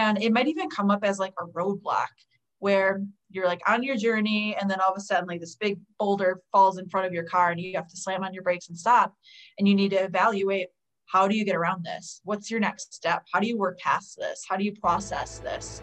And it might even come up as like a roadblock where you're like on your journey and then all of a sudden like this big boulder falls in front of your car and you have to slam on your brakes and stop. And you need to evaluate how do you get around this? What's your next step? How do you work past this? How do you process this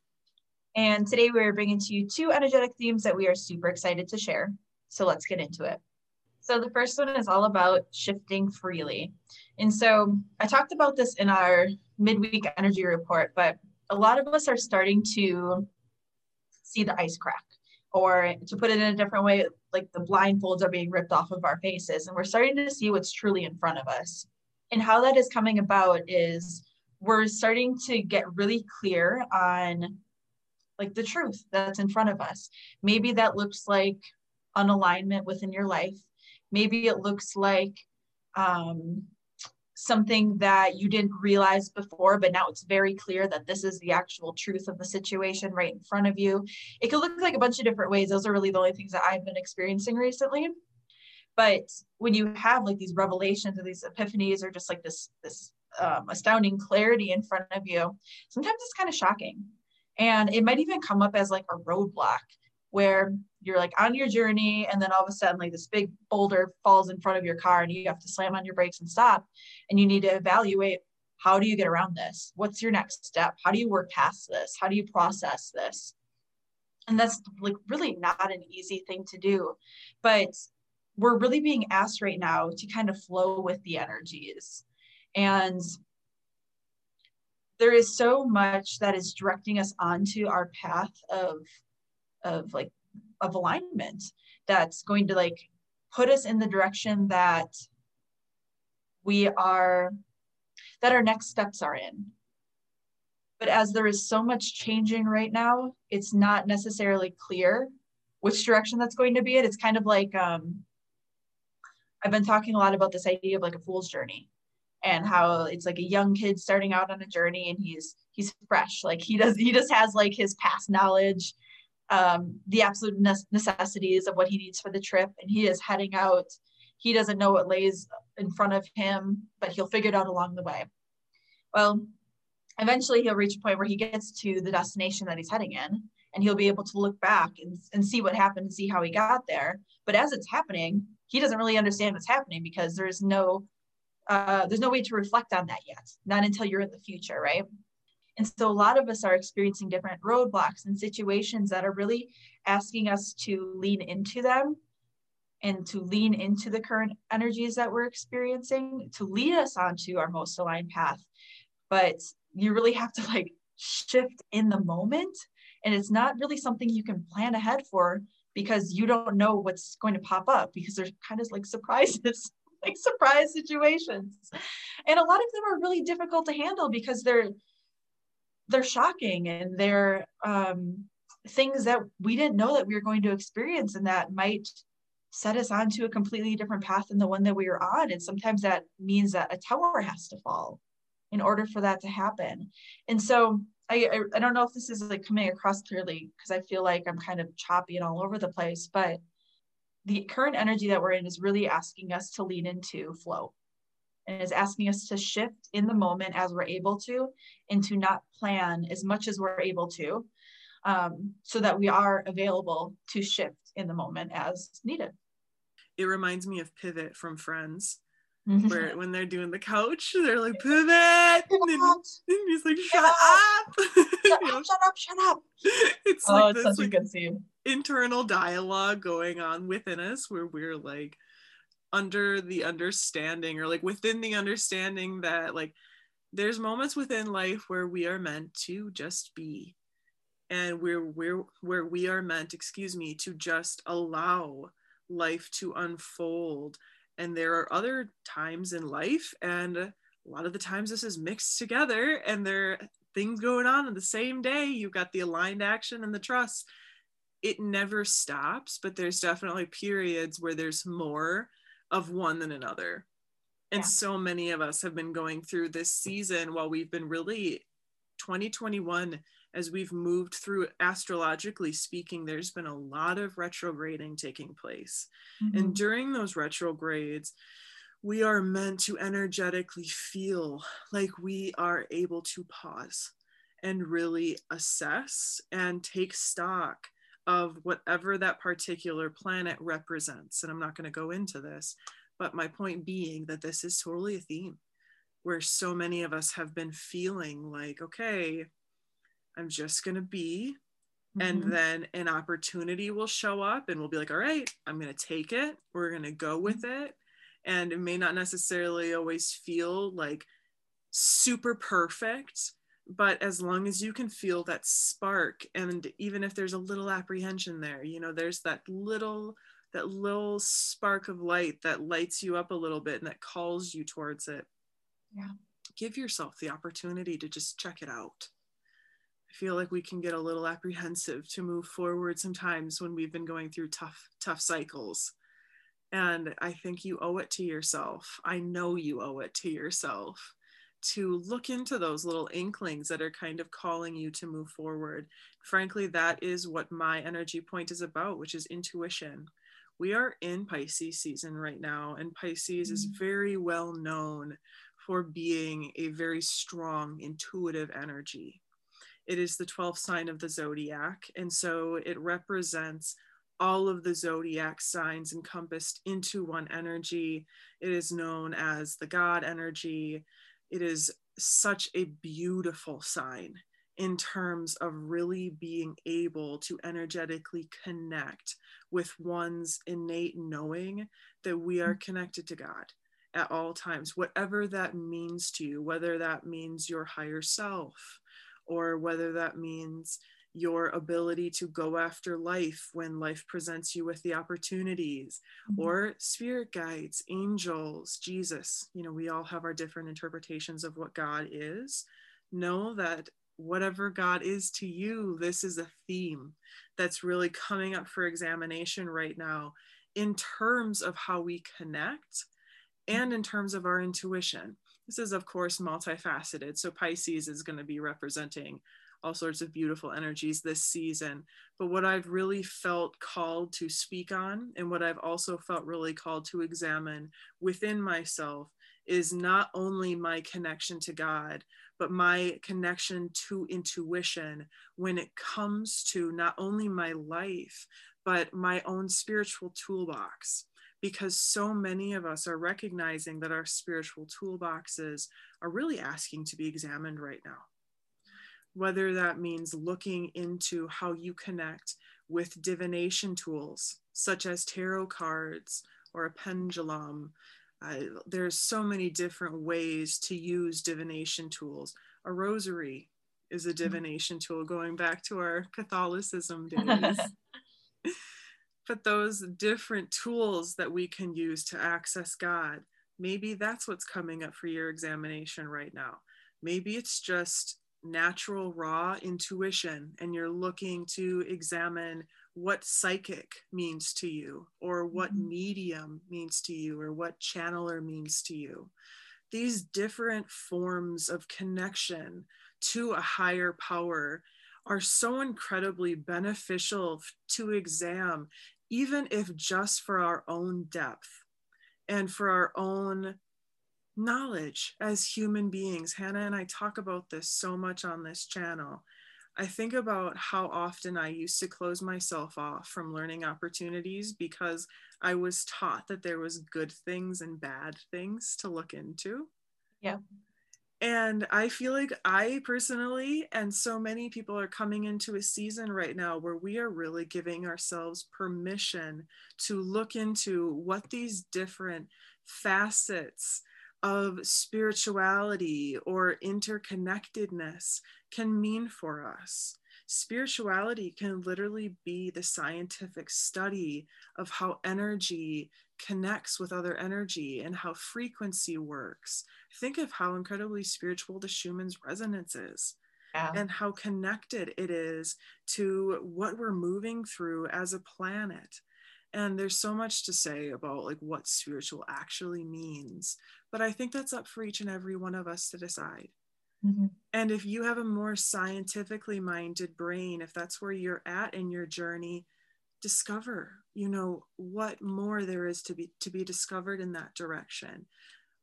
And today we're bringing to you two energetic themes that we are super excited to share. So let's get into it. So the first one is all about shifting freely. And so I talked about this in our midweek energy report, but a lot of us are starting to see the ice crack. Or to put it in a different way, like the blindfolds are being ripped off of our faces, and we're starting to see what's truly in front of us. And how that is coming about is we're starting to get really clear on like the truth that's in front of us. Maybe that looks like unalignment within your life. Maybe it looks like um, something that you didn't realize before, but now it's very clear that this is the actual truth of the situation right in front of you. It could look like a bunch of different ways. Those are really the only things that I've been experiencing recently. But when you have like these revelations or these epiphanies or just like this this um, astounding clarity in front of you, sometimes it's kind of shocking and it might even come up as like a roadblock where you're like on your journey and then all of a sudden like this big boulder falls in front of your car and you have to slam on your brakes and stop. And you need to evaluate how do you get around this? What's your next step? How do you work past this? How do you process this? And that's like really not an easy thing to do but we're really being asked right now to kind of flow with the energies. And there is so much that is directing us onto our path of of like of alignment that's going to like put us in the direction that we are that our next steps are in. But as there is so much changing right now it's not necessarily clear which direction that's going to be it. It's kind of like um i've been talking a lot about this idea of like a fool's journey and how it's like a young kid starting out on a journey and he's he's fresh. Like he does he just has like his past knowledge um, the absolute necessities of what he needs for the trip and he is heading out. He doesn't know what lays in front of him but he'll figure it out along the way. Well eventually he'll reach a point where he gets to the destination that he's heading in and he'll be able to look back and, and see what happened and see how he got there. But as it's happening he doesn't really understand what's happening because there's no uh, there's no way to reflect on that yet, not until you're in the future, right? And so a lot of us are experiencing different roadblocks and situations that are really asking us to lean into them and to lean into the current energies that we're experiencing to lead us onto our most aligned path. But you really have to like shift in the moment. And it's not really something you can plan ahead for because you don't know what's going to pop up because there's kind of like surprises like surprise situations. And a lot of them are really difficult to handle because they're they're shocking and they're um, things that we didn't know that we were going to experience and that might set us onto a completely different path than the one that we were on. And sometimes that means that a tower has to fall in order for that to happen. And so I, I, I don't know if this is like coming across clearly because I feel like I'm kind of choppy and all over the place, but the current energy that we're in is really asking us to lean into flow. And is asking us to shift in the moment as we're able to and to not plan as much as we're able to um, so that we are available to shift in the moment as needed. It reminds me of pivot from friends mm-hmm. where when they're doing the couch they're like pivot and, and he's like shut up. shut up shut up shut up. It's oh, like it's this, such like, a good scene. internal dialogue going on within us where we're like under the understanding or like within the understanding that like there's moments within life where we are meant to just be and where we're where we are meant excuse me to just allow life to unfold and there are other times in life and a lot of the times this is mixed together and there are things going on in the same day. You've got the aligned action and the trust. It never stops, but there's definitely periods where there's more of one than another. And yeah. so many of us have been going through this season while we've been really 2021 as we've moved through astrologically speaking there's been a lot of retrograding taking place mm-hmm. and during those retrogrades we are meant to energetically feel like we are able to pause and really assess and take stock of whatever that particular planet represents. And I'm not going to go into this, but my point being that this is totally a theme where so many of us have been feeling like, okay, I'm just going to be. Mm-hmm. And then an opportunity will show up and we'll be like, all right, I'm going to take it. We're going to go with mm-hmm. it and it may not necessarily always feel like super perfect but as long as you can feel that spark and even if there's a little apprehension there you know there's that little that little spark of light that lights you up a little bit and that calls you towards it yeah give yourself the opportunity to just check it out i feel like we can get a little apprehensive to move forward sometimes when we've been going through tough tough cycles and I think you owe it to yourself. I know you owe it to yourself to look into those little inklings that are kind of calling you to move forward. Frankly, that is what my energy point is about, which is intuition. We are in Pisces season right now, and Pisces mm-hmm. is very well known for being a very strong, intuitive energy. It is the 12th sign of the zodiac, and so it represents all of the zodiac signs encompassed into one energy. It is known as the God energy. It is such a beautiful sign in terms of really being able to energetically connect with one's innate knowing that we are mm. connected to God at all times, whatever that means to you, whether that means your higher self or whether that means your ability to go after life when life presents you with the opportunities mm-hmm. or spirit guides angels jesus you know we all have our different interpretations of what god is know that whatever god is to you this is a theme that's really coming up for examination right now in terms of how we connect and in terms of our intuition. This is of course multifaceted. So pisces is going to be representing all sorts of beautiful energies this season. But what I've really felt called to speak on, and what I've also felt really called to examine within myself, is not only my connection to God, but my connection to intuition when it comes to not only my life, but my own spiritual toolbox because so many of us are recognizing that our spiritual toolboxes are really asking to be examined right now whether that means looking into how you connect with divination tools such as tarot cards or a pendulum. Uh, there's so many different ways to use divination tools. A rosary is a mm-hmm. divination tool going back to our Catholicism days. but those different tools that we can use to access God, maybe that's what's coming up for your examination right now. Maybe it's just natural raw intuition and you're looking to examine what psychic means to you or what mm-hmm. medium means to you or what channeler means to you these different forms of connection to a higher power are so incredibly beneficial to exam even if just for our own depth and for our own knowledge as human beings. Hannah and I talk about this so much on this channel. I think about how often I used to close myself off from learning opportunities because I was taught that there was good things and bad things to look into. Yeah. And I feel like I personally and so many people are coming into a season right now where we are really giving ourselves permission to look into what these different facets of spirituality or interconnectedness can mean for us. Spirituality can literally be the scientific study of how energy connects with other energy and how frequency works. Think of how incredibly spiritual the Schumann's resonance is. Yeah. And how connected it is to what we're moving through as a planet and there's so much to say about like what spiritual actually means but i think that's up for each and every one of us to decide mm-hmm. and if you have a more scientifically minded brain if that's where you're at in your journey discover you know what more there is to be to be discovered in that direction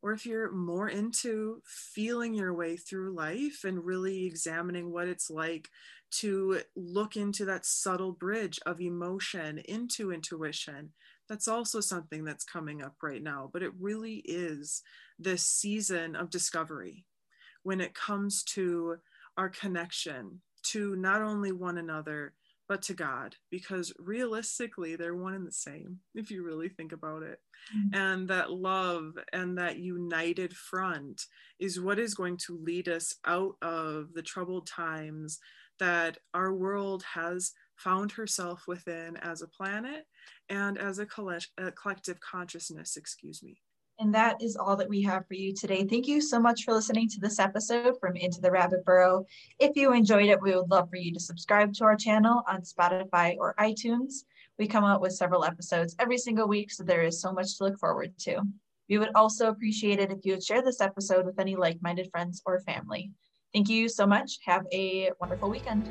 or if you're more into feeling your way through life and really examining what it's like to look into that subtle bridge of emotion into intuition, that's also something that's coming up right now. But it really is this season of discovery when it comes to our connection to not only one another, but to God, because realistically, they're one and the same if you really think about it. Mm-hmm. And that love and that united front is what is going to lead us out of the troubled times that our world has found herself within as a planet and as a, a collective consciousness, excuse me. And that is all that we have for you today. Thank you so much for listening to this episode from Into the Rabbit Burrow. If you enjoyed it, we would love for you to subscribe to our channel on Spotify or iTunes. We come out with several episodes every single week, so there is so much to look forward to. We would also appreciate it if you would share this episode with any like minded friends or family. Thank you so much. Have a wonderful weekend.